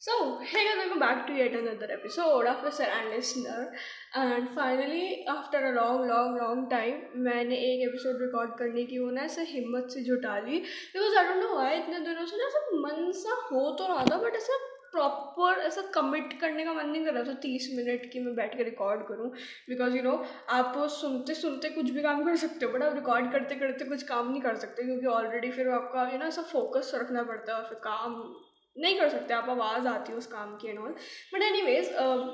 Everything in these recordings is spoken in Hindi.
So, hey guys, welcome back to yet another episode of a and listener. And finally, after a long, long, long time, मैंने एक एपिसोड रिकॉर्ड करने की वो ना ऐसे हिम्मत से जुटा ली। Because I don't know why इतने दिनों से ना ऐसा मन सा हो तो रहा था बट ऐसा प्रॉपर ऐसा कमिट करने का मन नहीं कर रहा था। तीस मिनट की मैं बैठ के रिकॉर्ड करूँ। बिकॉज़ यू नो आप सुनते सुनते कुछ भी काम कर सकते हो बट आप रिकॉर्ड करते करते कुछ काम नहीं कर सकते क्योंकि ऑलरेडी फिर आपका यू नो ऐसा फोकस रखना पड़ता है और फिर काम नहीं कर सकते, आप आवाज़ आती है उस काम की and all but anyways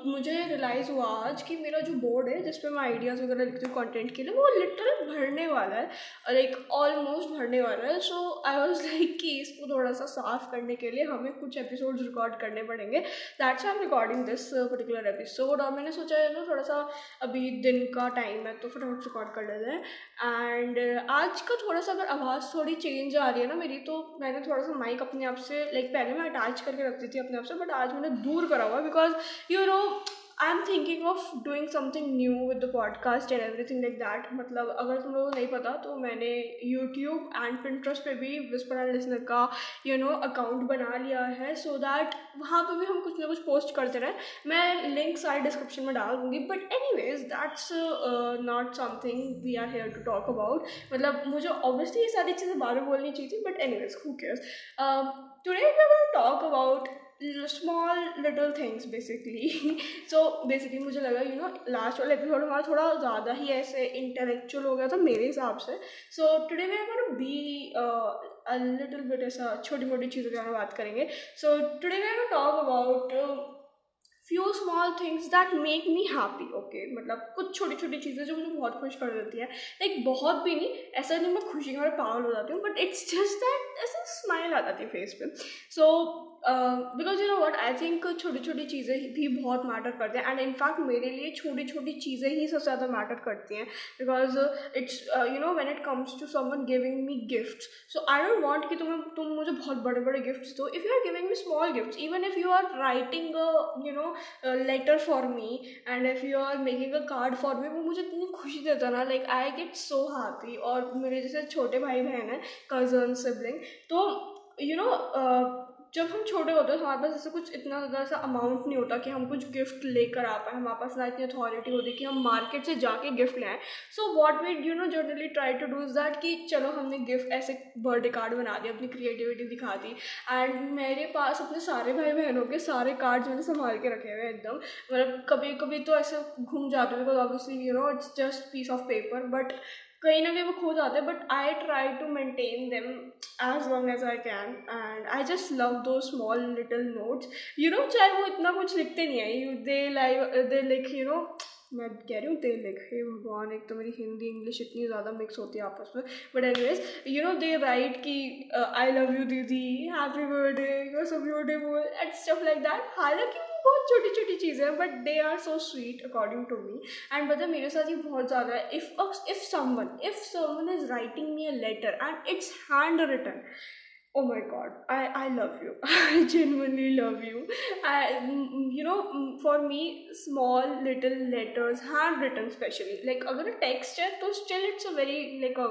मुझे रियलाइज़ हुआ आज कि मेरा जो बोर्ड है, जिस पर मैं आइडियाज़ वगैरह लिखती हूँ कॉन्टेंट के लिए, वो लिटरल भरने वाला है. लाइक ऑलमोस्ट भरने वाला है. सो आई वॉज़ लाइक कि इसको थोड़ा सा साफ़ करने के लिए हमें कुछ एपिसोड रिकॉर्ड करने पड़ेंगे. That's I am recording this particular episode और मैंने सोचा है ना थोड़ा सा अभी दिन का टाइम है तो फटाफट रिकॉर्ड कर लेते हैं. एंड आज का थोड़ा सा अगर आवाज़ थोड़ी चेंज आ रही है ना मेरी तो मैंने थोड़ा सा माइक अपने आप से लाइक पहले मैं अटैच करके रखती थी अपने आप से बट आज मैंने दूर करा हुआ because you know I am thinking of doing something new with the podcast and everything like that मतलब अगर तुम लोगों को नहीं पता तो मैंने यूट्यूब एंड पिंट्रस्ट पे भी विस्पर लिसनर का यू नो अकाउंट बना लिया है सो दैट वहाँ पर भी हम कुछ ना कुछ पोस्ट करते रहे। मैं लिंक सारे डिस्क्रिप्शन में डाल दूँगी but anyways that's not something we are here to talk about मतलब मुझे ऑब्वियसली ये सारी चीज़ें बाद में बोलनी चाहिए थी but anyways who cares today going to talk about small little things basically so basically मुझे लगा यू नो लास्ट वाला एपिसोड हमारा थोड़ा ज़्यादा ही ऐसे इंटेलेक्चुअल हो गया था मेरे हिसाब से. So today we are be little bit ऐसा छोटी मोटी चीज़ों के बारे में बात करेंगे. So today to are talk about few small things that make me happy okay मतलब कुछ छोटी छोटी चीज़ें जो मुझे बहुत खुश कर देती है। लाइक बहुत भी नहीं, ऐसा नहीं मैं खुशी में पागल हो जाती हूँ बट इट्स जस्ट दैट ऐसे स्माइल आ जाती है फेस पे। So because you know what I think छोटी छोटी चीज़ें भी बहुत मैटर करते हैं। एंड इनफैक्ट मेरे लिए छोटी छोटी चीज़ें ही सबसे ज़्यादा मैटर करती हैं। Because it's you know when it comes to someone giving me gift so I don't want कि तुम्हें, तुम मुझे बहुत बड़े बड़े गिफ्ट दो if you are giving me small gift even if you are writing you know letter for me and if you are making a card for me वो मुझे इतनी खुशी देता ना like I get so happy और मेरे जैसे छोटे भाई बहन हैं कज़न सिबलिंग तो यू नो जब हम छोटे होते हैं, हमारे पास ऐसा कुछ इतना ज़्यादा ऐसा अमाउंट नहीं होता कि हम कुछ गिफ्ट लेकर आ पाए। हमारे पास ना इतनी अथॉरिटी होती कि हम मार्केट से जाके गिफ्ट लें। So what we you know generally try to do is that कि चलो हमने गिफ्ट ऐसे बर्थडे कार्ड बना दिया अपनी क्रिएटिविटी दिखा दी। एंड मेरे पास अपने सारे भाई बहनों के सारे कार्ड मैंने संभाल के रखे हुए एकदम। मतलब कभी कभी तो ऐसे घूम जाते because obviously you know it's just piece of paper but कहीं ना कहीं वो खो जाते हैं but I try to maintain them as long as I can and I just love those small little notes you know चाहे वो इतना कुछ लिखते नहीं है यू दे लाइव दे लिख यू नो मैं कह रही हूँ दे लिख हे भगवान, एक तो मेरी हिंदी इंग्लिश इतनी ज़्यादा मिक्स होती है आपस में। But anyways you know they write कि आई लव यू दीदी हैप्पी बर्थडे सब you so beautiful and stuff like that हालाँकि बहुत छोटी छोटी चीज़ें हैं but they are so sweet according to me and मतलब मेरे साथ ही बहुत ज़्यादा है। If if someone if someone is writing me a letter and it's handwritten oh my god i i love you i genuinely love you i you know for me small little letters handwritten especially like अगर text है तो still it's a very like a,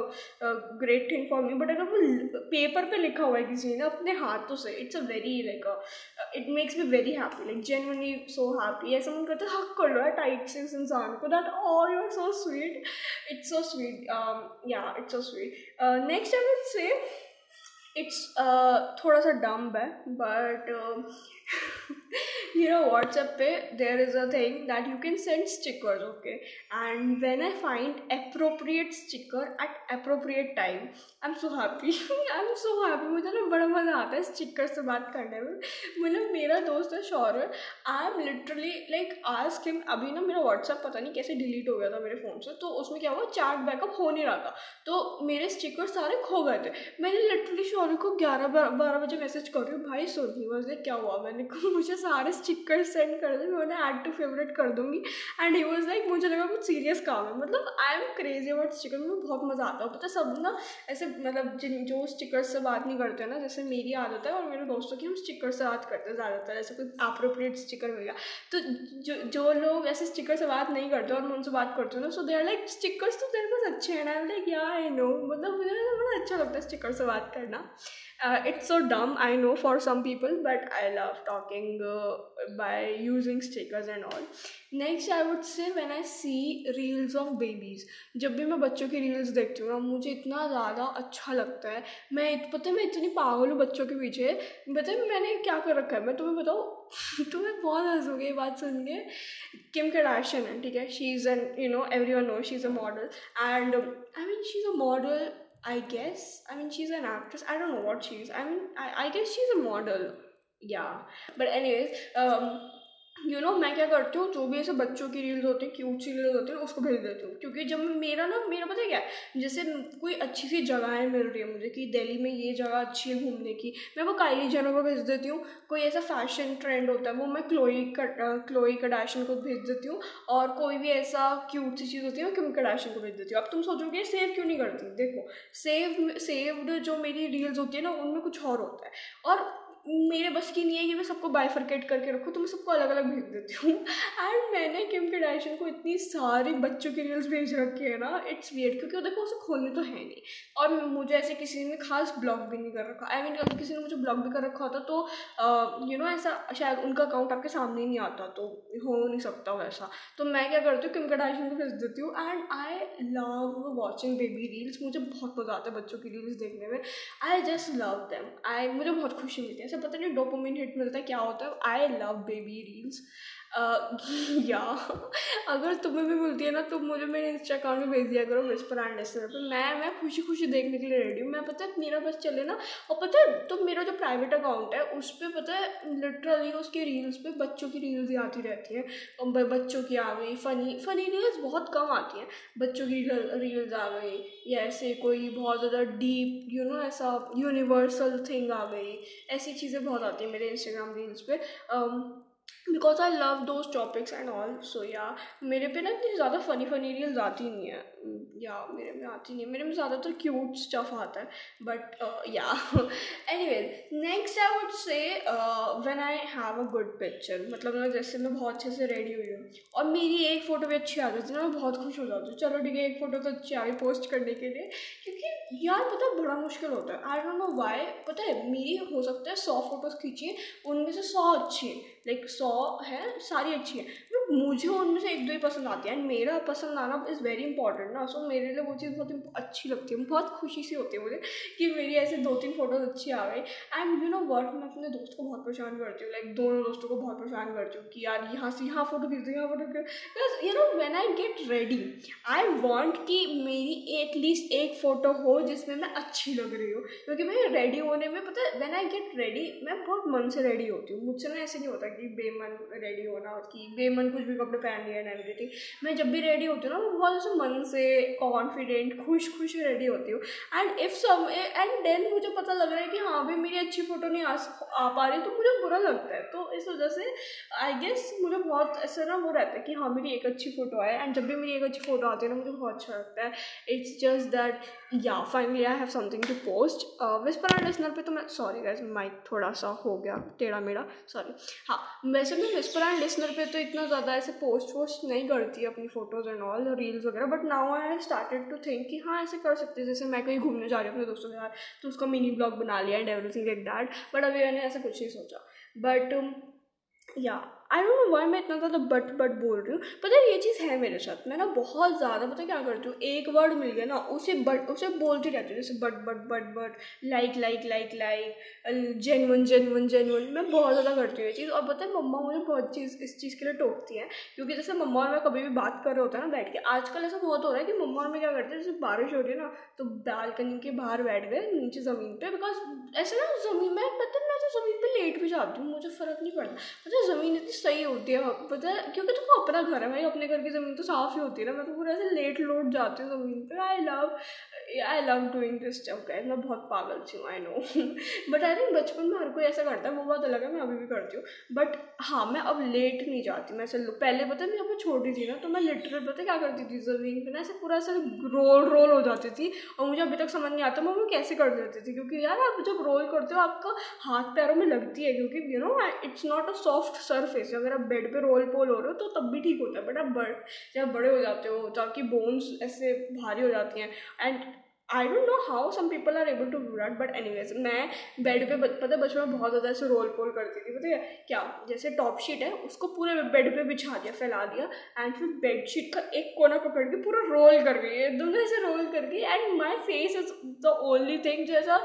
a great thing for me but अगर वो पेपर पे लिखा हुआ है किसी ने अपने हाथों से it's a very like a it makes me very happy like genuinely so happy ऐसा मन करता है हक कर लो है टाइट से इस इंसान को that oh you're so sweet it's so sweet um yeah it's so sweet uh, next I would it's uh, थोड़ा सा डम्ब है but you know, whatsapp pe there is a thing that you can send stickers, okay? And when i find appropriate sticker at appropriate time, i'm so happy. I'm so happy. मुझे ना बड़ा मज़ा आता है स्टिकर से बात करने में। मतलब मेरा दोस्त है, Shaurya. I am literally like ask him अभी ना मेरा व्हाट्सएप पता नहीं कैसे डिलीट हो गया था मेरे फ़ोन से। तो उसमें क्या हुआ? चार्ट बैकअप हो नहीं रहा था। तो मेरे स्टिकर सारे खो गए थे। मैंने लिटरली शौर्य को ग्यारह, बारह बजे मैसेज कर रही हूँ, भाई सुन ही क्या हुआ? मैंने मुझे सारे स्टिकर सेंड कर दे मैं उन्हें ऐड टू फेवरेट कर दूँगी। एंड ही वॉज़ लाइक मुझे लगा कुछ सीरियस काम है। मतलब I am crazy about sticker मुझे बहुत मज़ा आता है। पता सब ना ऐसे मतलब जिन जो स्टिकर से बात नहीं करते ना जैसे मेरी आदत है और मेरे दोस्तों की हम स्टिकर से बात करते हैं ज़्यादातर ऐसे कोई अप्रोप्रिएट स्टिकर मिलेगा तो जो जो लोग ऐसे स्टिकर से बात नहीं करते और मैं उनसे बात करती हूँ ना so they are like stickers तो तेरे पास अच्छे हैं ना? लाइक या आई नो मतलब मुझे बड़ा अच्छा लगता है स्टिकर से बात करना। It's so dumb I know for some people but I love uh, by using stickers and all next i would say when i see reels of babies जब भी मैं बच्चों की रील्स देखती हूँ ना मुझे इतना ज़्यादा अच्छा लगता है मैं पता है मैं इतनी पागल हूँ बच्चों के पीछे है मैंने क्या कर रखा है मैं तुम्हें बताऊँ तुम्हें बहुत हंसोगे ये बात सुन के किम कडाशन है ठीक है she is an you know everyone know she is a model and I mean she is a model I guess. I mean, she's an actress. I don't know what she is. I mean, I, I guess she's a model. Yeah. But anyways, um, you know मैं क्या करती हूँ जो भी ऐसे बच्चों की रील्स होती हैं क्यूट सी रील्स होती हैं उसको भेज देती हूँ। क्योंकि जब मेरा ना मेरा पता क्या है जैसे कोई अच्छी सी जगहें मिल रही है मुझे कि दिल्ली में ये जगह अच्छी है घूमने की मैं वो काइली जनों को भेज देती हूँ। कोई ऐसा फ़ैशन ट्रेंड होता है वो मैं क्लोई कट क्लोई कडाशन को भेज देती हूँ। और कोई भी ऐसा क्यूट सी चीज़ होती है मैं किम कडाशन को भेज देती हूँ। अब तुम सोचोगे सेव क्यों नहीं करती? देखो सेव सेव्ड जो मेरी रील्स होती है ना उनमें कुछ और होता है। और मेरे बस की नहीं है कि मैं सबको बाइफरकेट करके रखूँ तो मैं सबको अलग अलग भेज देती हूँ। एंड मैंने किम कडाशन को इतनी सारी बच्चों की रील्स भेज रखी है ना इट्स वियर्ड क्योंकि देखो उसे खोलने तो है नहीं। और मुझे ऐसे किसी ने खास ब्लॉग भी नहीं कर रखा। आई I मीन mean, अगर किसी ने मुझे ब्लॉग भी कर रखा होता तो यू नो ऐसा शायद उनका अकाउंट आपके सामने ही नहीं आता तो हो नहीं सकता वैसा। तो मैं क्या करती हूँ किम के कडाशन को भेज देती हूँ। And I love watching baby reels मुझे बहुत मज़ा आता है बच्चों की रील्स देखने में। I just love them I मुझे बहुत खुशी मिलती है। पता नहीं डोपोमिन हिट मिलता है क्या होता है? आई लव बेबी रील्स या, अगर तुम्हें भी मिलती है ना तो मुझे मेरे इंस्टा अकाउंट में भेज दिया करो विस्पर एंड पर मैं मैं खुशी खुशी देखने के लिए रेडी हूँ। मैं, पता है, मेरा बस चले ना, और पता है तो मेरा जो प्राइवेट अकाउंट है, उस पर पता है लिटरली उसके रील्स पे बच्चों की रील्स ही आती रहती हैं। बच्चों की आ गई फ़नी फ़नी रील्स बहुत कम आती हैं। बच्चों की रील्स आ गई, या ऐसे कोई बहुत ज़्यादा डीप यू नो ऐसा यूनिवर्सल थिंग आ गई, ऐसी चीज़ें बहुत आती हैं मेरे इंस्टाग्राम रील्स पे। Because I love those topics and all so yeah मेरे पे ना इतनी ज़्यादा फ़नी फ़नी रील्स आती नहीं है। या मेरे में आती नहीं है। मेरे में ज़्यादातर क्यूट स्टफ़ आता है but yeah anyways next I would say when I have a good picture मतलब ना जैसे मैं बहुत अच्छे से रेडी हुई हूँ, और मेरी एक फ़ोटो भी अच्छी आ जाती है ना, मैं बहुत खुश हो जाती हूँ। चलो ठीक है, एक फ़ोटो तो अच्छी आ गई पोस्ट करने के लिए। क्योंकि यार पता है, बड़ा मुश्किल होता है। आई डोंट नो वाई पता है, मेरी हो सकता है सौ फ़ोटोज़ खींची, उनमें से सौ अच्छी लाइक सौ है सारी अच्छी है। मुझे उनमें से एक दो ही पसंद आती है। एंड मेरा पसंद आना इज़ वेरी इंपॉर्टेंट ना। सो मेरे लिए वो चीज़ बहुत अच्छी लगती है। बहुत खुशी सी होती है मुझे कि मेरी ऐसे दो तीन फ़ोटोज़ अच्छी आ गई। एंड यू नो वर्क मैं अपने दोस्त को बहुत परेशान करती हूँ। लाइक दोनों दोस्तों को बहुत परेशान करती हूँ कि यार यहाँ से यहाँ फ़ोटो खींच दो यहाँ photo because you know when I get ready I want कि मेरी एटलीस्ट एक फ़ोटो हो जिसमें मैं अच्छी लग रही हूँ। क्योंकि मैं रेडी होने में, पता है वेन आई गेट रेडी मैं बहुत मन से रेडी होती हूँ। मुझसे ना ऐसे नहीं होता कि बेमन रेडी होना कि बेमन कुछ भी कपड़े पहन लिए एंड एवरीथिंग मैं जब भी रेडी होती हूँ ना, मैं बहुत ऐसे मन से कॉन्फिडेंट खुश खुश रेडी होती हूँ। And if some and then मुझे पता लग रहा है कि हाँ भाई मेरी अच्छी फ़ोटो नहीं आ आ पा रही तो मुझे बुरा लगता है। तो इस वजह से आई गेस मुझे बहुत ऐसा ना वो रहता है कि हाँ मेरी एक अच्छी फ़ोटो आए। एंड जब भी मेरी एक अच्छी फ़ोटो आती है ना, मुझे बहुत अच्छा लगता है। It's just that yeah finally I have something to post Whisper and Listener पे तो मैं सॉरी गैस माइक थोड़ा सा हो गया टेढ़ा मेरा सॉरी हाँ वैसे मैं विस्पर एंड लिसनर पे तो इतना ज़्यादा ऐसे पोस्ट वोस्ट नहीं करती अपनी फ़ोटोज़ एंड ऑल रील्स वगैरह but now I started to think कि हाँ ऐसे कर सकते जैसे मैं कहीं घूमने जा रही हूँ अपने दोस्तों के साथ तो उसका मिनी ब्लॉग बना लिया and everything like that but अभी मैंने ऐसा कुछ नहीं सोचा। बट या आई डोंट नो वाई मैं इतना ज़्यादा बट बट बोल रही हूँ पता है ये चीज़ है मेरे साथ। मैं ना बहुत ज़्यादा, पता क्या करती हूँ, एक वर्ड मिल गया ना, उसे बट, उसे बोलती रहती हूँ, जैसे but but but but like like like like genuine genuine genuine मैं बहुत ज़्यादा करती हूँ ये चीज़, और पता है मम्मा मुझे बहुत चीज़, इस चीज़ के लिए टोकती है, क्योंकि जैसे मम्मा और मैं कभी भी बात कर रहे होते हैं ना बैठ के, आजकल ऐसा बहुत हो रहा है कि मम्मा और मैं क्या करते हैं, जैसे बारिश हो रही है ना तो बालकनी के बाहर बैठ गए, नीचे ज़मीन पर बिकॉज़ ऐसे ना ज़मीन में, पता मैं तो ज़मीन पर लेट भी जाती हूँ, मुझे फ़र्क नहीं पड़ता। मतलब ज़मीन इतनी सही होती है पता है? क्योंकि तुमको अपना घर है भाई, अपने घर की ज़मीन तो साफ़ ही होती है ना। मैं तो पूरा ऐसे लेट लोट जाती हूँ ज़मीन पर I love I love doing this जब गए मैं बहुत पागल सी हूँ I know but I think बचपन में हर कोई ऐसा करता है, वो बात अलग है, मैं अभी भी करती हूँ। बट हाँ मैं अब लेट नहीं जाती, मैं ऐसे पहले पता मैं जब छोटी थी ना तो मैं लिटरल पता क्या करती थी? ज़मीन पर ना ऐसे पूरा ऐसे रोल रोल हो जाती थी। और मुझे अभी तक समझ नहीं आता, मैं वो कैसे कर देती थी? क्योंकि यार, आप जब रोल करते हो, आपका हाथ पैरों में लगती है, क्योंकि you know it's not a soft surface अगर आप बेड पे रोल पोल हो रहे हो तो तब भी ठीक होता है बट आप बड़ जब बड़े हो जाते हो तो आपकी बोन्स ऐसे भारी हो जाती हैं। And I don't know how some people are able to do that but anyways मैं बेड पे पता बचपन में बहुत ज़्यादा ऐसे रोल पोल करती थी, पता है क्या? जैसे टॉप शीट है, उसको पूरे बेड पे बिछा दिया, फैला दिया एंड फिर बेड शीट का एक कोना पकड़ के पूरा रोल कर गई एकदम ऐसे रोल कर गई and my face is the only thing जो ऐसा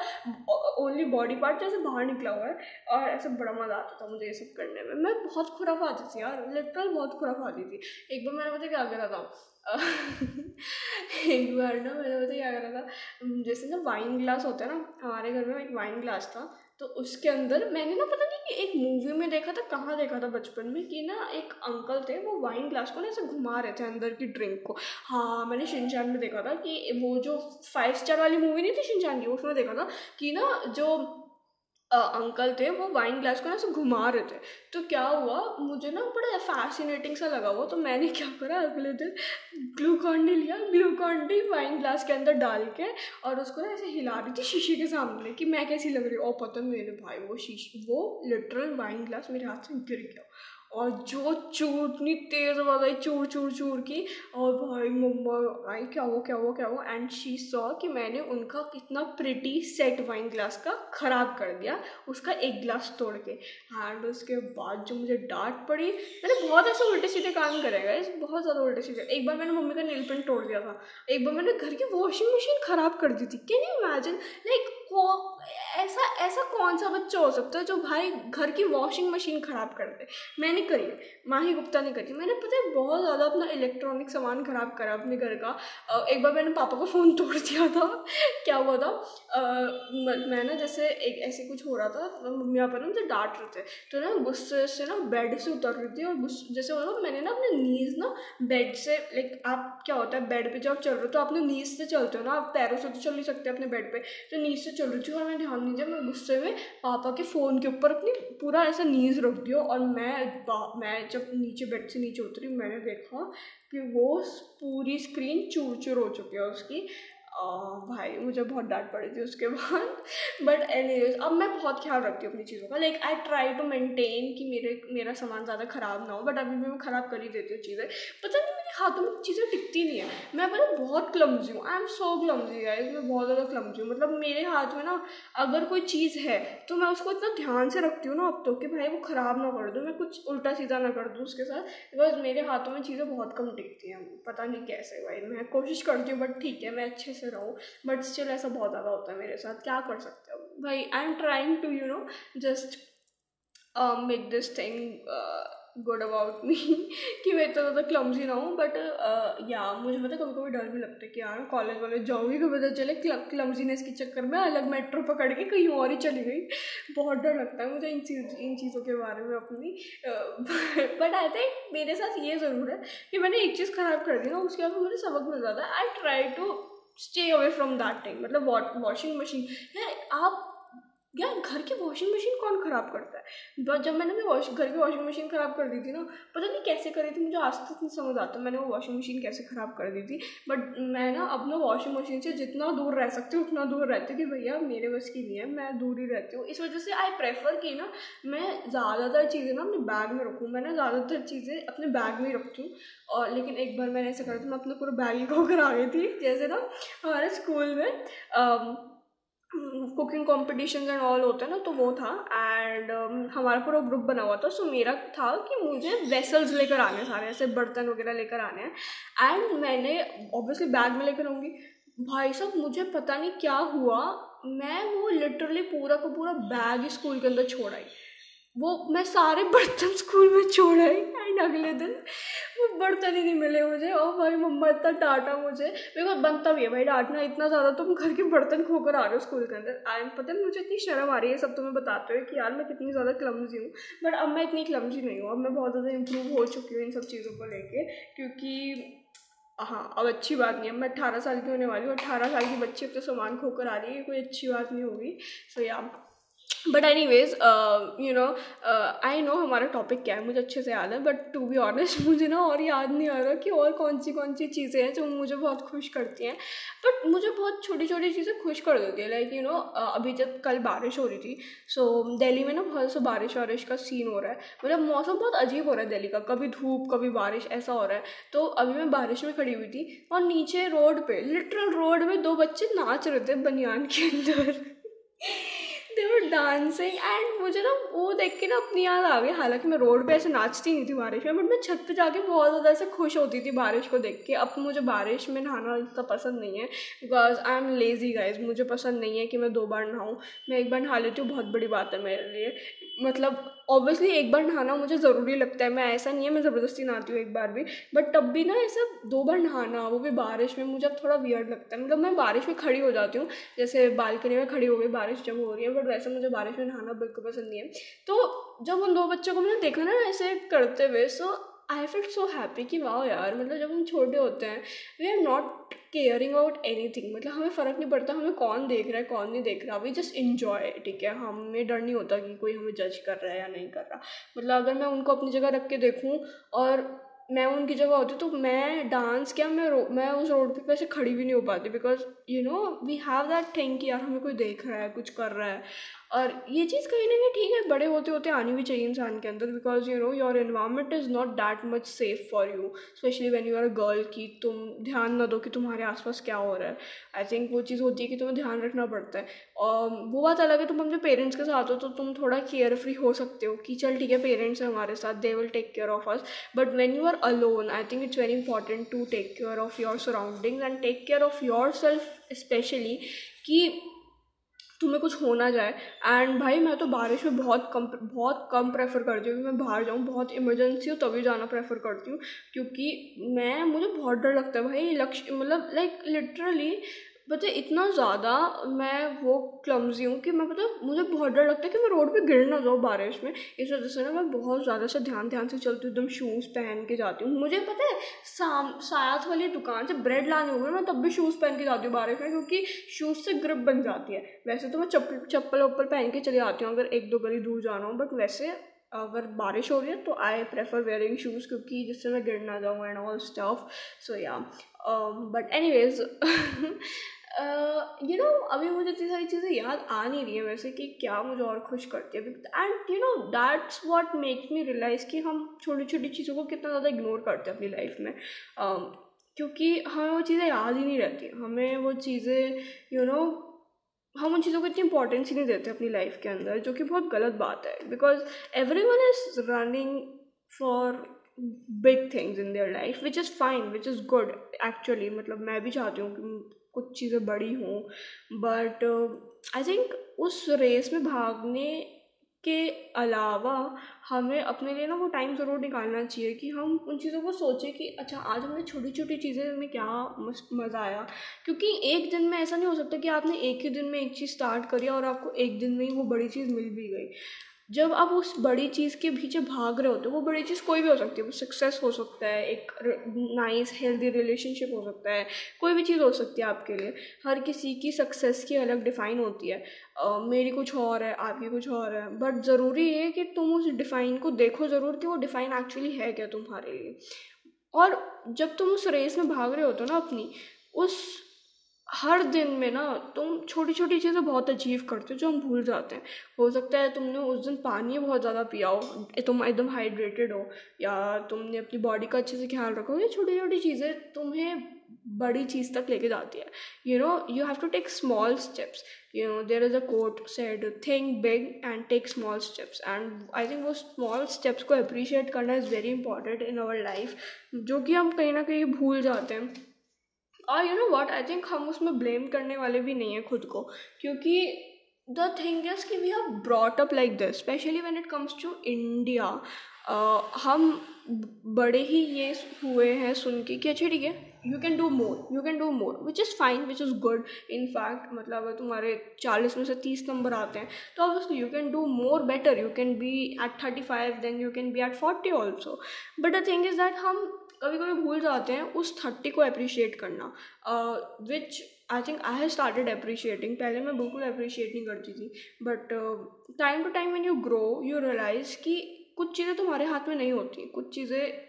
ओनली बॉडी पार्ट जैसे बाहर निकला हुआ है, और ऐसा बड़ा मज़ा आता था मुझे ये सब करने में। मैं बहुत खुराफ आती थी यार लिटरल बहुत खुराफ आती थी। एक बार मैंने पता क्या करा था? एक बार ना मैंने पता क्या करा था? जैसे ना वाइन ग्लास होता है ना, हमारे घर में एक वाइन ग्लास था तो उसके अंदर मैंने ना पता नहीं कि एक मूवी में देखा था, कहाँ देखा था बचपन में कि ना एक अंकल थे, वो वाइन ग्लास को ना ऐसे घुमा रहे थे अंदर की ड्रिंक को। हाँ मैंने शिनचान में देखा था कि वो जो फाइव स्टार वाली मूवी नहीं थी शिनचान की उसमें देखा था कि ना जो अंकल थे, वो वाइन ग्लास को ना ऐसे घुमा रहे थे। तो क्या हुआ, मुझे ना बड़ा फैसिनेटिंग सा लगा हुआ तो मैंने क्या करा, अगले दिन ग्लूकॉन डी लिया ग्लूकॉन डी वाइन ग्लास के अंदर डाल के और उसको ना ऐसे हिला रही थी शीशे के सामने कि मैं कैसी लग रही हूँ। और पता मेरे भाई, वो शीशे, वो लिटरल वाइन ग्लास मेरे हाथ से गिर गया। और जो चूर इतनी तेज़ आवाज़ आई, चूर चूर चूर की, और भाई मम्मा आई क्या हुआ क्या हुआ क्या हुआ? एंड शी सॉ कि मैंने उनका कितना प्रिटी सेट वाइन ग्लास का ख़राब कर दिया, उसका एक ग्लास तोड़ के। एंड उसके बाद जो मुझे डांट पड़ी, मैंने बहुत ऐसे उल्टे सीधे काम करेगा इस बहुत ज़्यादा उल्टे सीधे। एक बार मैंने मम्मी का नील पेंट तोड़ दिया था। एक बार मैंने घर की वॉशिंग मशीन ख़राब कर दी थी। कैन यू इमेजिन लाइक ऐसा ऐसा कौन सा बच्चा हो सकता है जो भाई घर की वॉशिंग मशीन ख़राब कर दे? मैंने करी, माही गुप्ता ने करी। मैंने पता है बहुत ज़्यादा अपना इलेक्ट्रॉनिक सामान ख़राब करा अपने घर का। एक बार मैंने पापा का फ़ोन तोड़ दिया था। क्या हुआ था? मैं ना जैसे एक ऐसे कुछ हो रहा था मम्मी पापा ना मुझे डांट रहे थे। तो ना गुस्से से ना बेड से उतर रही थी और गुस्से जैसे होता मैंने ना अपने नीज ना बेड से लाइक आप क्या होता है बेड पे जब चल रहे हो तो अपने नीज से चलते हो ना, आप पैरों से तो चल नहीं सकते अपने बेड पे। तो नीज से चल रही थी और मैं ध्यान नहीं दिया मैं गुस्से में पापा के फ़ोन के ऊपर अपनी पूरा ऐसा नीज रख दिया और मैं मैं जब नीचे बेड से नीचे उतरी मैंने देखा कि वो पूरी स्क्रीन चूर चूर हो चुकी है उसकी। आ, भाई मुझे बहुत डांट पड़ी थी उसके बाद। बट एनी अब मैं बहुत ख्याल रखती हूँ अपनी चीज़ों का। Like I try to maintain कि मेरे मेरा सामान ज़्यादा ख़राब ना हो बट अभी भी मैं ख़राब कर ही देती हूँ चीज़ें। पता नहीं मेरे हाथों में चीज़ें टिकती नहीं है। मैं पता बहुत क्लमजी हूँ। आई एम सो क्लमजी है मैं बहुत ज़्यादा क्लमजी हूँ। मतलब मेरे हाथ में ना अगर कोई चीज़ है तो मैं उसको इतना ध्यान से रखती हूँ ना अब तो कि भाई वो ख़राब ना कर दूँ। मैं कुछ उल्टा सीधा ना कर दूँ उसके साथ बिकॉज़ मेरे हाथों में चीज़ें बहुत कम टिकती हैं। पता नहीं कैसे भाई। मैं कोशिश करती हूँ बट ठीक है, मैं अच्छे से रहूँ। बट स्टिल ऐसा बहुत ज़्यादा होता है मेरे साथ। क्या कर सकते हो? भाई I am trying to you know just make this thing good about me कि मैं इतना ज़्यादा क्लमजी ना हूँ बट या मुझे पता कभी कभी डर भी लगता है कि यार कॉलेज वाले जाऊँगी, कभी पता चले क्लमजीनेस के चक्कर में अलग मेट्रो पकड़ के कहीं और ही चली गई। बहुत डर लगता है मुझे इन चीज़, इन चीज़ों के बारे में अपनी बट आई थिंक मेरे साथ ये ज़रूर है कि मैंने एक चीज़ ख़राब कर दी ना, उसके बाद मुझे सबक मिल जाता है। I try to stay away from that thing मतलब वॉशिंग मशीन यार, आप यार, घर की वॉशिंग मशीन कौन ख़राब करता है? जब मैंने वॉश घर की वॉशिंग मशीन ख़राब कर दी थी ना, पता नहीं कैसे करी थी, मुझे आज तक नहीं समझ आता मैंने वो वॉशिंग मशीन कैसे ख़राब कर दी थी। बट मैं ना अपना वॉशिंग मशीन से जितना दूर रह सकती हूँ, उतना दूर रहती हूँ कि भैया मेरे बस की नहीं है, मैं दूर ही रहती हूँ। इस वजह से आई प्रेफर की ना मैं ज़्यादातर चीज़ें ना अपने बैग में रखूँ। मैं ना ज़्यादातर चीज़ें अपने बैग में ही रखती हूँ। और लेकिन एक बार मैंने ऐसा करा था, मैं अपना पूरा बैग ही खोकर आ गई थी। जैसे ना हमारे स्कूल में कुकिंग कॉम्पिटिशन एंड ऑल होते हैं ना तो वो था। एंड um, हमारा पूरा ग्रुप बना हुआ था। सो मेरा था कि मुझे वेसल्स लेकर आने सारे ऐसे बर्तन वगैरह लेकर आने हैं। एंड मैंने ऑब्वियसली बैग में लेकर आऊँगी। भाई साहब मुझे पता नहीं क्या हुआ। मैं वो लिटरली पूरा का पूरा बैग स्कूल के अंदर छोड़ आई। वो मैं सारे बर्तन स्कूल में छोड़ आई। एंड अगले दिन। वो बर्तन ही नहीं मिले मुझे। और भाई मम्मा इतना डांटा मुझे। मेरे को बनता भी है भाई डांटना इतना ज़्यादा। तुम घर के बर्तन खोकर आ रहे हो स्कूल के अंदर। आई एम पता है, मुझे इतनी शर्म आ रही है। सब तुम्हें बताते हुए कि यार मैं कितनी ज़्यादा क्लमजी हूँ। बट अब मैं इतनी क्लमजी नहीं हूँ। अब मैं बहुत ज़्यादा इम्प्रूव हो चुकी हूँ इन सब चीज़ों को लेके। क्योंकि हाँ अब अच्छी बात नहीं है। मैं अट्ठारह साल की होने वाली हूँ। अट्ठारह साल की बच्ची अब तो सामान खोकर आ रही है। कोई अच्छी बात नहीं होगी। So yeah but anyways you know I know हमारा टॉपिक क्या है मुझे अच्छे से याद है बट टू बी ऑनेस्ट मुझे ना और याद नहीं आ रहा कि और कौन सी कौन सी चीज़ें हैं जो मुझे बहुत खुश करती हैं। बट मुझे बहुत छोटी छोटी चीज़ें खुश कर देती है लाइक यू नो अभी जब कल बारिश हो रही थी सो so, दिल्ली में ना बहुत सा बारिश वारिश का सीन हो रहा है। मतलब मौसम बहुत अजीब हो रहा है दिल्ली का कभी धूप कभी बारिश ऐसा हो रहा है। तो अभी मैं बारिश में खड़ी हुई थी और नीचे रोड पर लिटरल रोड में दो बच्चे नाच रहे थे बनियान के अंदर। दे वर डांसिंग एंड मुझे ना वो देख के ना अपनी याद आ गई। हालाँकि मैं रोड पे ऐसे नाचती नहीं थी बारिश में बट मैं छत पे जाके बहुत ज़्यादा ऐसे खुश होती थी बारिश को देख के। अब मुझे बारिश में नहाना इतना पसंद नहीं है because I am lazy guys मुझे पसंद नहीं है कि मैं दो बार नहाऊँ। मैं एक बार नहा लेती हूँ, बहुत बड़ी बात है मेरे लिए। मतलब ऑब्वियसली एक बार नहाना मुझे ज़रूरी लगता है, मैं ऐसा नहीं है, मैं ज़बरदस्ती नहाती हूँ एक बार भी बट तब भी ना ऐसा दो बार नहाना, वो भी बारिश में मुझे अब थोड़ा वियर्ड लगता है। मतलब मैं बारिश में खड़ी हो जाती हूँ, जैसे बालकनी में खड़ी हो गई, बारिश जब हो रही है बट वैसे मुझे बारिश में नहाना बिल्कुल पसंद नहीं है। तो जब उन दो बच्चों को मैंने देखा ना ऐसे करते हुए सो आई फील सो हैप्पी कि वाह यार मतलब जब हम छोटे होते हैं we are not caring about anything मतलब हमें फ़र्क नहीं पड़ता, हमें कौन देख रहा है, कौन नहीं देख रहा. वी जस्ट इन्जॉय ठीक है? हमें डर नहीं होता कि कोई हमें जज कर रहा है या नहीं कर रहा. मतलब अगर मैं उनको अपनी जगह रख के देखूँ और मैं उनकी जगह होती तो मैं डांस क्या, मैं रो, मैं उस रोड पे वैसे खड़ी भी नहीं हो पाती because you know we have that thing कि यार हमें कोई देख रहा है, कुछ कर रहा है. और ये चीज़ कहीं ना कहीं ठीक है, बड़े होते होते आनी भी चाहिए इंसान के अंदर because you know your environment is not that much safe for you especially when you are a girl की तुम ध्यान न दो कि तुम्हारे आसपास क्या हो रहा है। आई थिंक वो चीज़ होती है कि तुम्हें ध्यान रखना पड़ता है। और वो बात अलग है, तुम अपने पेरेंट्स के साथ हो तो तुम थोड़ा केयर फ्री हो सकते हो कि चल ठीक है पेरेंट्स हैं हमारे साथ they will take care of us but when you are alone I think it's very important to take care of your surroundings and take care of yourself especially कि तुम्हें कुछ होना जाए। एंड भाई, मैं तो बारिश में बहुत कम बहुत कम प्रेफर करती हूँ मैं बाहर जाऊँ, बहुत इमरजेंसी हो तभी जाना प्रेफर करती हूँ। क्योंकि मैं, मुझे बहुत डर लगता है भाई, लक्ष्य मतलब लाइक लिटरली पता इतना ज़्यादा मैं वो क्लमजी हूँ कि मैं पता मुझे बहुत डर लगता है कि मैं रोड पे गिर ना जाऊँ बारिश में। इस वजह से ना मैं बहुत ज़्यादा से ध्यान ध्यान से चलती हूँ, एकदम शूज़ पहन के जाती हूँ। मुझे पता है, साम, साथ वाली दुकान से ब्रेड लाने होंगे, मैं तब भी शूज़ पहन के जाती हूँ बारिश में, क्योंकि शूज़ से ग्रिप बन जाती है। वैसे तो मैं चप्पल चप्पल वप्पल पहन के चली जाती हूँ, अगर एक दो गली दूर जाना हो बट वैसे अगर बारिश हो रही है तो आई प्रेफर वेयरिंग शूज़ क्योंकि जिससे मैं गिर ना जाऊँ and all stuff so yeah but anyways you know अभी मुझे इतनी सारी चीज़ें याद आ नहीं रही है वैसे कि क्या मुझे और खुश करती है। And you know that's what makes me realize कि हम छोटी छोटी चीज़ों को कितना ज़्यादा इग्नोर करते हैं अपनी लाइफ में। uh, क्योंकि हमें वो चीज़ें याद ही नहीं रहती। हमें वो चीज़ें यू नो हम उन चीज़ों को इतनी इंपॉर्टेंस ही नहीं देते अपनी लाइफ के अंदर जो कि बहुत गलत बात है। Because everyone is running for big things in their life which is fine which is good actually मतलब मैं भी चाहती हूँ कि कुछ चीज़ें बड़ी हों। बट आई थिंक उस रेस में भागने के अलावा हमें अपने लिए ना वो टाइम ज़रूर निकालना चाहिए कि हम उन चीज़ों को सोचें कि अच्छा आज हमने छोटी छोटी चीज़ें में क्या मज़ा आया? क्योंकि एक दिन में ऐसा नहीं हो सकता कि आपने एक ही दिन में एक चीज़ स्टार्ट करी और आपको एक दिन में ही वो बड़ी चीज़ मिल भी गई। जब आप उस बड़ी चीज़ के पीछे भाग रहे होते हो वो बड़ी चीज़ कोई भी हो सकती है वो सक्सेस हो सकता है एक नाइस हेल्दी रिलेशनशिप हो सकता है कोई भी चीज़ हो सकती है आपके लिए। हर किसी की सक्सेस की अलग डिफ़ाइन होती है। uh, मेरी कुछ और है आपकी कुछ और है बट ज़रूरी है कि तुम उस डिफ़ाइन को देखो ज़रूर कि वो डिफ़ाइन एक्चुअली है क्या तुम्हारे लिए। और जब तुम उस रेस में भाग रहे होते हो ना अपनी उस हर दिन में ना तुम छोटी छोटी चीज़ें बहुत अचीव करते हो जो हम भूल जाते हैं। हो सकता है तुमने उस दिन पानी बहुत ज़्यादा पिया हो तुम एकदम हाइड्रेटेड हो, या तुमने अपनी बॉडी का अच्छे से ख्याल रखो ये छोटी छोटी चीज़ें तुम्हें बड़ी चीज़ तक लेके जाती है। You know you have to take small steps you know there is a quote said think big and take small steps and I think वो स्मॉल स्टेप्स को अप्रिशिएट करना is very important in our life जो कि हम कहीं ना कहीं भूल जाते हैं। और you know what I think हम उसमें ब्लेम करने वाले भी नहीं हैं खुद को, क्योंकि द थिंग इज़ कि we have brought up like this especially when it comes to India हम बड़े ही ये हुए हैं सुन के कि अच्छा ठीक है you can do more you can do more which is fine which is good in fact मतलब अगर तुम्हारे चालीस में से तीस नंबर आते हैं तो obviously you can do more better you can be at thirty five then you can be at forty also but the thing is that हम कभी कभी भूल जाते हैं उस थर्टी को अप्रिशिएट करना। Which I think I have started appreciating पहले मैं बिल्कुल अप्रिशिएट नहीं करती थी। But time to time when you grow you realize कि कुछ चीज़ें तुम्हारे हाथ में नहीं होती कुछ चीज़ें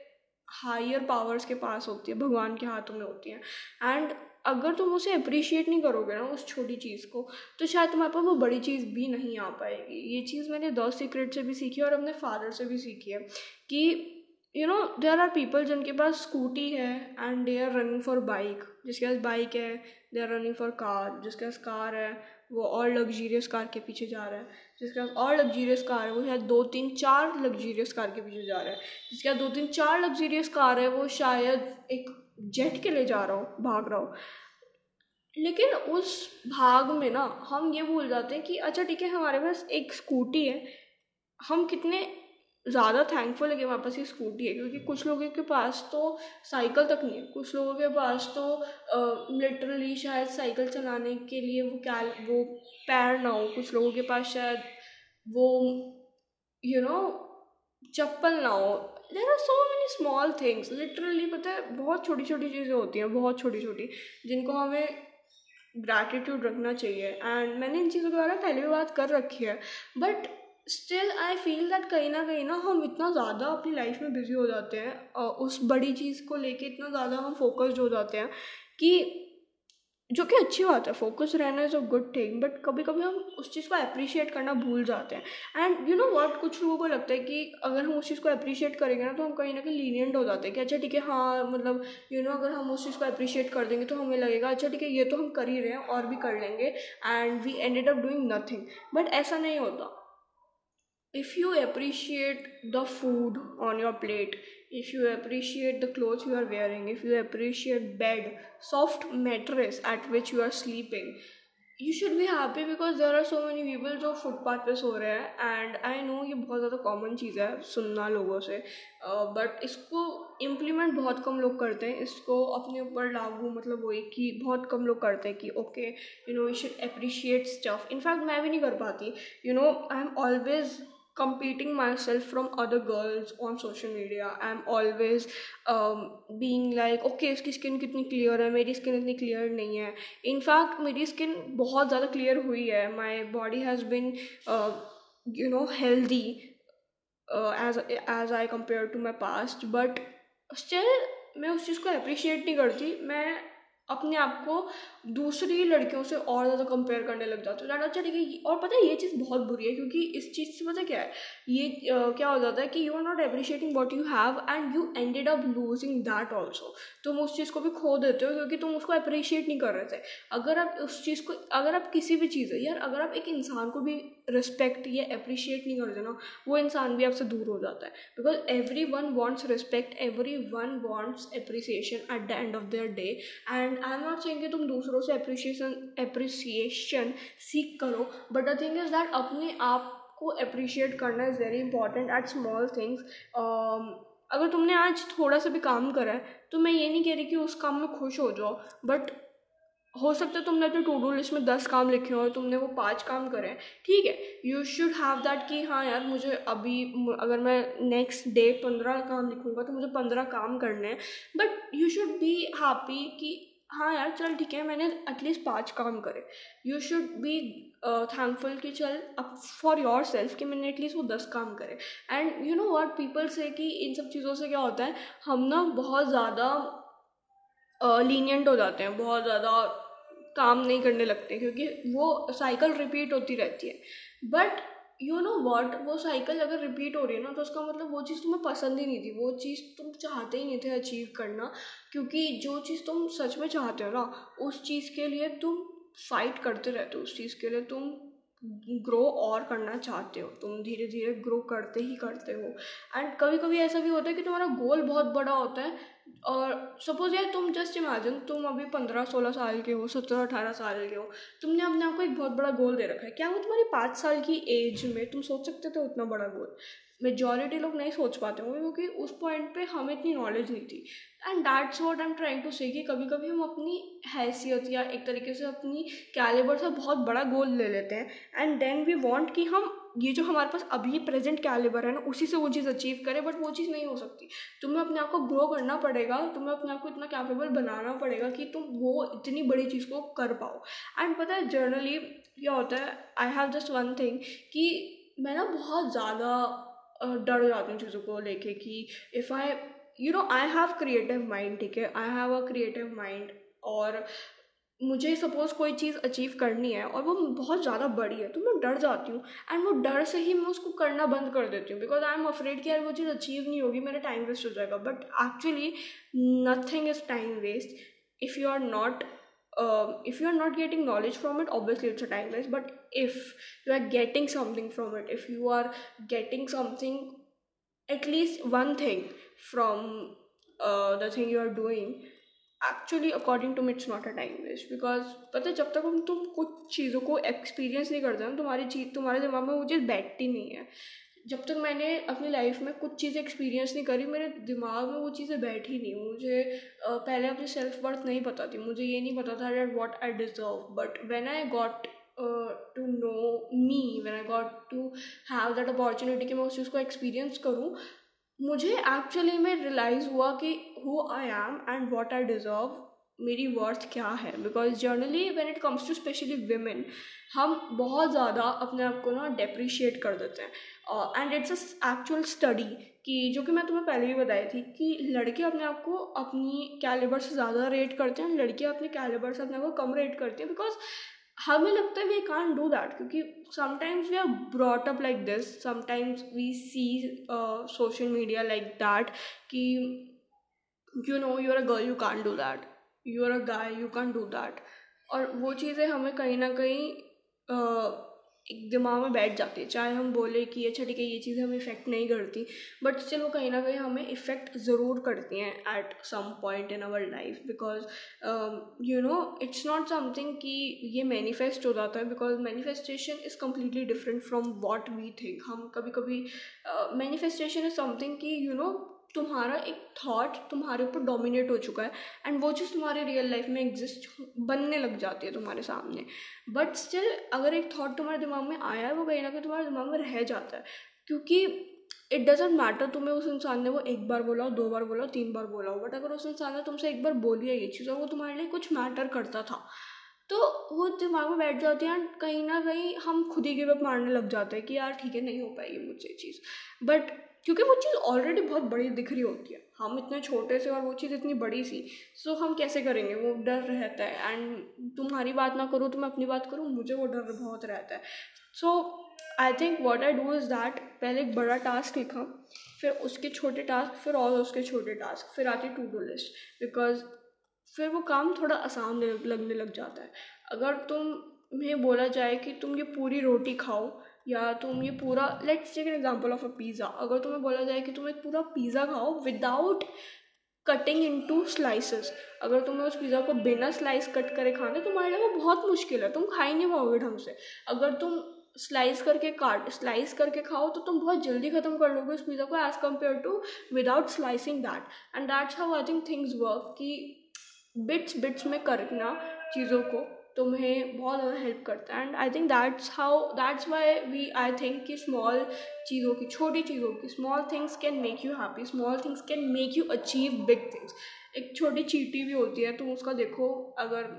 हायर पावर्स के पास होती है, भगवान के हाथों में होती हैं। एंड अगर तुम उसे अप्रिशिएट नहीं करोगे ना, उस छोटी चीज़ को तो शायद तुम्हारे पास वो बड़ी चीज़ भी नहीं आ पाएगी। ये चीज़ मैंने द सीक्रेट से भी सीखी है और अपने फादर से भी सीखी है कि you know there are people जिनके पास स्कूटी है and they are running for bike जिसके पास बाइक है they are running for car जिसके पास कार है, वो और लग्जीरियस कार के पीछे जा रहा है. जिसके पास और लग्जीरियस कार है, वो शायद दो तीन चार लग्जीरियस कार के पीछे जा रहा है. जिसके पास दो तीन चार लग्जीरियस कार है, वो शायद एक जेट के लिए जा रहा हो, भाग रहा हो. लेकिन उस भाग में ना, हम ये भूल जाते हैं कि अच्छा ठीक है, हमारे पास एक स्कूटी है. हम कितने ज़्यादा थैंकफुल है कि हमारे पास ये स्कूटी है, क्योंकि कुछ लोगों के पास तो साइकिल तक नहीं है। कुछ लोगों के पास तो लिटरली शायद साइकिल चलाने के लिए वो क्या, वो पैर ना हो। कुछ लोगों के पास शायद वो यू नो चप्पल ना हो। There are so many small things literally पता है, बहुत छोटी छोटी चीज़ें होती हैं, बहुत छोटी छोटी जिनको हमें ग्रैटिट्यूड रखना चाहिए। एंड मैंने इन चीज़ों के बारे में पहले भी बात कर रखी है but still I feel that कहीं ना कहीं ना हम इतना ज़्यादा अपनी लाइफ में बिज़ी हो जाते हैं और उस बड़ी चीज़ को लेके इतना ज़्यादा हम फोकस्ड हो जाते हैं कि जो कि अच्छी बात है फोकस रहना is a good thing but कभी कभी हम उस चीज़ को अप्रिशिएट करना भूल जाते हैं। एंड यू नो वॉट कुछ लोगों को लगता है कि अगर हम उस चीज़ को अप्रिशिएट करेंगे ना तो हम कहीं ना कहीं लीनियंट हो जाते हैं कि अच्छा ठीक है हाँ मतलब यू नो अगर हम उस चीज़ को अप्रिशिएट कर देंगे तो हमें लगेगा अच्छा ठीक है, ये तो हम कर ही रहे हैं और भी कर लेंगे and we ended up doing nothing but ऐसा नहीं होता। If you appreciate the food on your plate if you appreciate the clothes you are wearing if you appreciate bed soft mattress at which you are sleeping you should be happy because there are so many people जो फुटपाथ पे सो रहे हैं एंड आई नो ये बहुत ज़्यादा कॉमन चीज़ है सुनना लोगों से। बट uh, इसको इम्प्लीमेंट बहुत कम लोग करते हैं। इसको अपने ऊपर लागू मतलब वही कि बहुत कम लोग करते हैं कि okay you know you should appreciate stuff in fact मैं भी नहीं कर पाती। You know I am always competing myself from other girls on social media. I'm always um, being like okay इसकी स्किन कितनी क्लियर है? मेरी स्किन इतनी क्लियर नहीं है. इनफैक्ट मेरी स्किन बहुत ज़्यादा क्लियर हुई है. My body has been you know healthy as as I compare to my past but still मैं उस चीज़ को अप्रिशिएट नहीं करती. मैं अपने आप को दूसरी लड़कियों से और ज़्यादा कंपेयर करने लग जाते हो। ज़्यादा अच्छा ठीक है और पता है ये चीज़ बहुत बुरी है क्योंकि इस चीज़ से पता क्या है? ये uh, क्या हो जाता है कि you are not appreciating what you have and you ended up losing that also तुम उस चीज़ को भी खो देते हो क्योंकि तुम उसको अप्रिशिएट नहीं कर रहे थे। अगर आप उस चीज़ को अगर आप किसी भी चीज़ है यार अगर आप एक इंसान को भी रिस्पेक्ट या अप्रिशिएट नहीं करते ना, वो इंसान भी आपसे दूर हो जाता है। Because everyone wants respect everyone wants appreciation at the end of their day and I am not saying कि तुम दूसरों से अप्रिसिएशन अप्रिसिएशन सीख करो but the thing is that अपने आप को अप्रिशिएट करना is very important at small things अगर तुमने आज थोड़ा सा भी काम करा है तो मैं ये नहीं कह रही कि उस काम में खुश हो जाओ बट हो सकता है तुमने अपने टू डू लिस्ट में दस काम लिखे हो तुमने वो पाँच काम करे ठीक है यू शुड हैव दैट कि हाँ यार, मुझे अभी अगर मैं नेक्स्ट डे पंद्रह काम लिखूँगा तो मुझे पंद्रह काम करने हैं। But you should be happy कि हाँ यार, चल ठीक है, मैंने एटलीस्ट पाँच काम करे। यू शुड बी थैंकफुल कि चल, अब फॉर योर सेल्फ कि मैंने एटलीस्ट वो दस काम करे। And you know what people say कि इन सब चीज़ों से क्या होता है? हम ना बहुत ज़्यादा लीनियंट हो जाते हैं, बहुत ज़्यादा काम नहीं करने लगते क्योंकि वो साइकिल रिपीट होती रहती है। बट यू नो वॉट वो साइकिल अगर रिपीट हो रही है ना तो उसका मतलब वो चीज़ तुम्हें पसंद ही नहीं थी। वो चीज़ तुम चाहते ही नहीं थे अचीव करना, क्योंकि जो चीज़ तुम सच में चाहते हो ना, उस चीज़ के लिए तुम फाइट करते रहते हो, उस चीज़ के लिए तुम ग्रो और करना चाहते हो। तुम धीरे धीरे ग्रो करते ही करते हो। एंड कभी कभी ऐसा भी होता है कि तुम्हारा गोल बहुत बड़ा होता है और सपोज़ यार तुम जस्ट इमेजिन तुम अभी पंद्रह, सोलह साल के हो, सत्रह, अठारह साल के हो, तुमने अपने आप को एक बहुत बड़ा गोल दे रखा है। क्या वो तुम्हारी पाँच साल की एज में तुम सोच सकते थे उतना बड़ा गोल मेजॉरिटी लोग नहीं सोच पाते होंगे क्योंकि उस पॉइंट पे हमें इतनी नॉलेज नहीं थी। And that's what I am trying to say कि कभी कभी हम अपनी हैसियत या एक तरीके से अपनी कैलिबर से बहुत बड़ा गोल ले लेते हैं। एंड देन वी वॉन्ट कि हम, ये जो हमारे पास अभी प्रेजेंट कैलिबर है ना, उसी से वो चीज़ अचीव करें बट वो चीज़ नहीं हो सकती। तुम्हें अपने आप को ग्रो करना पड़ेगा, तुम्हें अपने आप को इतना कैपेबल बनाना पड़ेगा कि तुम वो इतनी बड़ी चीज़ को कर पाओ। एंड पता है जर्नली क्या होता है I have just one thing कि मैं ना बहुत ज़्यादा डर जाती हूँ चीज़ों को लेके कि if I you know I have creative mind ठीक है? I have a creative mind और मुझे सपोज़ कोई चीज़ अचीव करनी है और वो बहुत ज़्यादा बड़ी है तो मैं डर जाती हूँ एंड वो डर से ही मैं उसको करना बंद कर देती हूँ बिकॉज़ आई एम अफ्रेड कि यार वो चीज़ अचीव नहीं होगी, मेरा टाइम वेस्ट हो जाएगा। But actually nothing is time waste if you are not if you are not getting knowledge from it, obviously it's a time waste. But if you are getting something from it, if you are getting something, at least one thing from uh, the thing you are doing. Actually according to me it's not a time waste because पता है जब तक हम तुम कुछ चीज़ों को एक्सपीरियंस नहीं करते ना तुम्हारी चीज़ तुम्हारे दिमाग में वो चीज़ बैठती नहीं है। जब तक मैंने अपनी लाइफ में कुछ चीज़ें एक्सपीरियंस नहीं करी मेरे दिमाग में वो चीज़ें बैठी नहीं। मुझे पहले अपनी सेल्फ वर्थ नहीं पता थी। मुझे ये नहीं पता था that what I deserve but when I got to know me when I got to have that opportunity कि मैं उस चीज़ को एक्सपीरियंस करूँ मुझे एक्चुअली में रियलाइज़ हुआ कि who I am and what I deserve मेरी वर्थ क्या है? Because generally when it comes to especially women हम बहुत ज़्यादा अपने आप को ना डेप्रिशिएट कर देते हैं। एंड इट्स एक्चुअल स्टडी कि जो कि मैं तुम्हें पहले भी बताई थी कि लड़के अपने आप को अपनी कैलिबर से ज़्यादा रेट करते हैं, लड़कियाँ अपने कैलिबर से अपने आप को कम रेट करती हैं। बिकॉज़ हमें लगता है वी कान डू दैट क्योंकि sometimes we are brought up like this sometimes we see social media like that कि you know you are a girl you can do that you are a guy you can do that और वो चीज़ें हमें कहीं ना कहीं uh, एक दिमाग में बैठ जाती है। चाहे हम बोले कि अच्छा ठीक है, ये चीज़ें हमें इफ़ेक्ट नहीं करती बट स्टिल वो कहीं ना कहीं हमें इफ़ेक्ट ज़रूर करती हैं at some point in our life because you know it's not something कि ये मैनिफेस्ट हो जाता है because manifestation is completely different from what we think हम कभी कभी मैनिफेस्टेशन इज़ समथिंग कि यू नो तुम्हारा एक थॉट तुम्हारे ऊपर डोमिनेट हो चुका है एंड वो चीज़ तुम्हारे रियल लाइफ में एग्जिस्ट बनने लग जाती है तुम्हारे सामने। बट स्टिल अगर एक थॉट तुम्हारे दिमाग में आया है, वो कहीं ना कहीं तुम्हारे दिमाग में रह जाता है। क्योंकि इट डजेंट मैटर तुम्हें उस इंसान ने वो एक बार बोला हो, दो बार बोला हो, तीन बार बोला हो बट अगर उस इंसान ने तुमसे एक बार बोली है ये चीज़, और वो तुम्हारे लिए कुछ मैटर करता था तो वो दिमाग में बैठ जाती है एंड कहीं ना कहीं हम खुद ही गिव अप मारने लग जाते हैं कि यार ठीक है, नहीं हो पाएगी मुझसे चीज़। बट क्योंकि वो चीज़ ऑलरेडी बहुत बड़ी दिख रही होती है। हम इतने छोटे से और वो चीज़ इतनी बड़ी सी सो हम कैसे करेंगे? वो डर रहता है। एंड तुम्हारी बात ना करूँ तो मैं अपनी बात करूँ, मुझे वो डर बहुत रहता है। So I think what I do is that पहले एक बड़ा टास्क लिखा, फिर उसके छोटे टास्क फिर और उसके छोटे टास्क फिर आती टू डू लिस्ट बिकॉज़ फिर वो काम थोड़ा आसान लगने लग जाता है। अगर तुम्हें बोला जाए कि तुम ये पूरी रोटी खाओ या तुम ये पूरा let's take an example of a pizza अगर तुम्हें बोला जाए कि तुम एक पूरा पिज़्ज़ा खाओ without cutting into slices अगर तुम्हें उस पिज़्ज़ा को बिना स्लाइस कट करे खाना, तुम्हारे लिए वो बहुत मुश्किल है, तुम खा ही नहीं पाओगे ढंग से. अगर तुम स्लाइस करके काट स्लाइस करके खाओ तो तुम बहुत जल्दी ख़त्म कर लोगे उस पिज़्ज़ा को as compare to without slicing that and that's how I think things work कि बिट्स बिट्स में करना चीज़ों को तुम्हें बहुत ज़्यादा हेल्प करता है. And I think that's how that's why we I think कि स्मॉल चीज़ों की, छोटी चीज़ों की small things can make you happy small things can make you achieve big things एक छोटी चीटी भी होती है तुम उसका देखो, अगर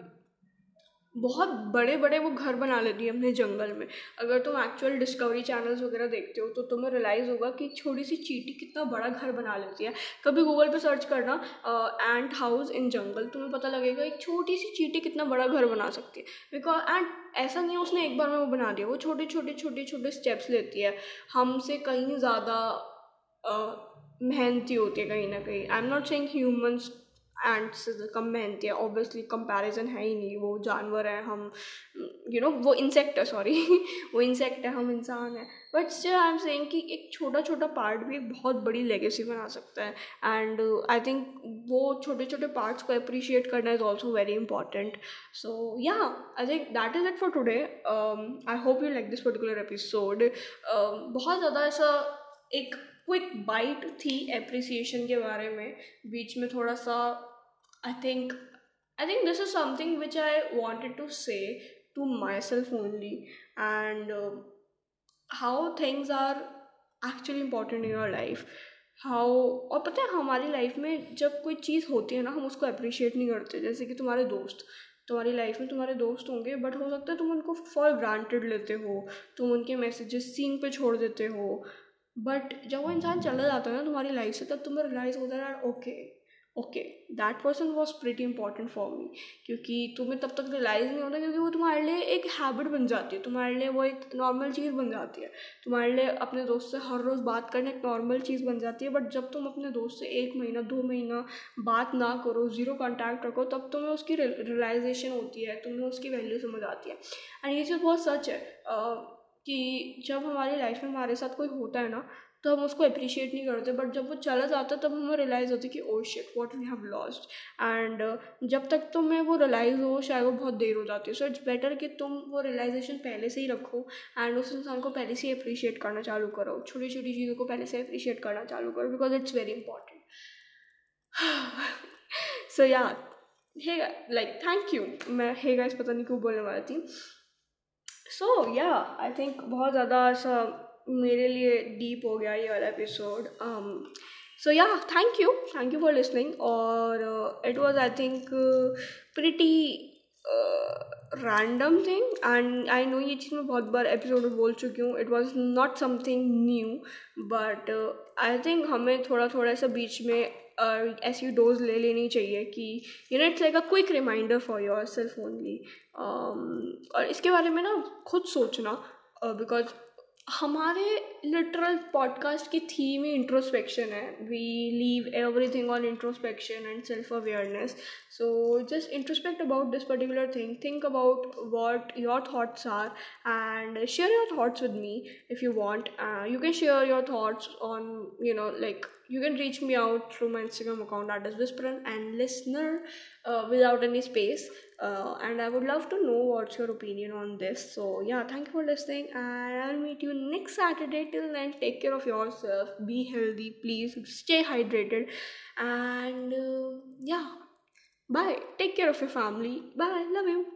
बहुत बड़े बड़े वो घर बना लेती है अपने जंगल में। अगर तुम एक्चुअल डिस्कवरी चैनल्स वगैरह देखते हो तो तुम्हें रियलाइज़ होगा कि छोटी सी चीटी कितना बड़ा घर बना लेती है। कभी गूगल पे सर्च करना एंट हाउस इन जंगल तुम्हें पता लगेगा एक छोटी सी चीटी कितना बड़ा घर बना सकती है। बिकॉज़ एंड ऐसा नहीं है उसने एक बार में वो बना दिया, वो छोटे छोटे छोटे छोटे स्टेप्स लेती है। हमसे कहीं ज़्यादा मेहनती होती है कहीं ना कहीं। I am not saying humans ant से कम मेहनती है ऑब्वियसली कंपैरिजन है ही नहीं, वो जानवर है, हम यू नो वो इंसेक्ट है सॉरी वो इंसेक्ट है, हम इंसान है। But still I am saying कि एक छोटा छोटा पार्ट भी एक बहुत बड़ी लेगेसी बना सकता है। एंड आई थिंक वो छोटे छोटे पार्ट्स को अप्रिशिएट करना is also very important so yeah I think that is it for today I hope you like this particular episode बहुत ज़्यादा ऐसा एक क्विक बाइट थी एप्रिसिएशन के बारे में। बीच में थोड़ा सा I think I think this is something which I wanted to say to myself only and how things are actually important in your life how और पता है हमारी लाइफ में जब कोई चीज़ होती है ना, हम उसको अप्रिशिएट नहीं करते। जैसे कि तुम्हारे दोस्त। तुम्हारी लाइफ में तुम्हारे दोस्त होंगे बट हो सकता है तुम उनको फॉर ग्रांटेड लेते हो। तुम उनके मैसेजेस सीन पे छोड़ देते हो। बट जब वो इंसान चला जाता है ना तुम्हारी लाइफ से, तब तुम्हें रियलाइज़ होता है okay okay that person was pretty important for me क्योंकि तुम्हें तब तक रियलाइज़ नहीं होता क्योंकि वो तुम्हारे लिए एक हैबिट बन जाती है, तुम्हारे लिए वो एक नॉर्मल चीज़ बन जाती है। तुम्हारे लिए अपने दोस्त से हर रोज़ बात करना एक नॉर्मल चीज़ बन जाती है बट जब तुम अपने दोस्त से एक महीना, दो महीना बात ना करो ज़ीरो कॉन्टैक्ट रखो, तब तुम्हें उसकी रियलाइजेशन होती है, तुम्हें उसकी वैल्यू समझ आती है। एंड ये चीज़ बहुत सच है कि जब हमारी लाइफ में हमारे साथ कोई होता है ना तो हम उसको अप्रिशिएट नहीं करते बट जब वो चला जाता तब हमें रियलाइज़ होती कि ओ shit what we have lost and जब तक तुम्हें वो रियलाइज़ हो, शायद वो बहुत देर हो जाती है। सो इट्स बेटर कि तुम वो रियलाइजेशन पहले से ही रखो एंड उस इंसान को पहले से ही अप्रिशिएट करना चालू करो। छोटी छोटी चीज़ों को पहले से अप्रिशिएट करना चालू करो because it's very important so yeah hey like thank you मैं हे गाइस पता नहीं क्यों बोलने वाली थी। सो या आई थिंक बहुत ज़्यादा ऐसा मेरे लिए डीप हो गया ये वाला episode so yeah thank you thank you for listening और it was I think pretty random thing and I know ये चीज़ मैं बहुत बार एपिसोड में बोल चुकी हूँ. It was not something new but I think हमें थोड़ा थोड़ा सा बीच में uh, ऐसी डोज ले लेनी चाहिए कि you know it's like a quick reminder for yourself only और इसके बारे में ना खुद सोचना बिकॉज़ uh, हमारे लिटरल पॉडकास्ट की थीम ही इंट्रोस्पेक्शन है. We leave everything on introspection and self awareness so just introspect about this particular thing think about what your thoughts are and share your thoughts with me if you want you can share your thoughts on you know like you can reach me out through my instagram account that is whisperer and listener uh, without any uh, and i would love to know what's your opinion on this. So yeah thank you for listening and i'll meet you next saturday. Till then take care of yourself. Be healthy. Please stay hydrated. And uh, yeah bye. Take care of your family. Bye. Love you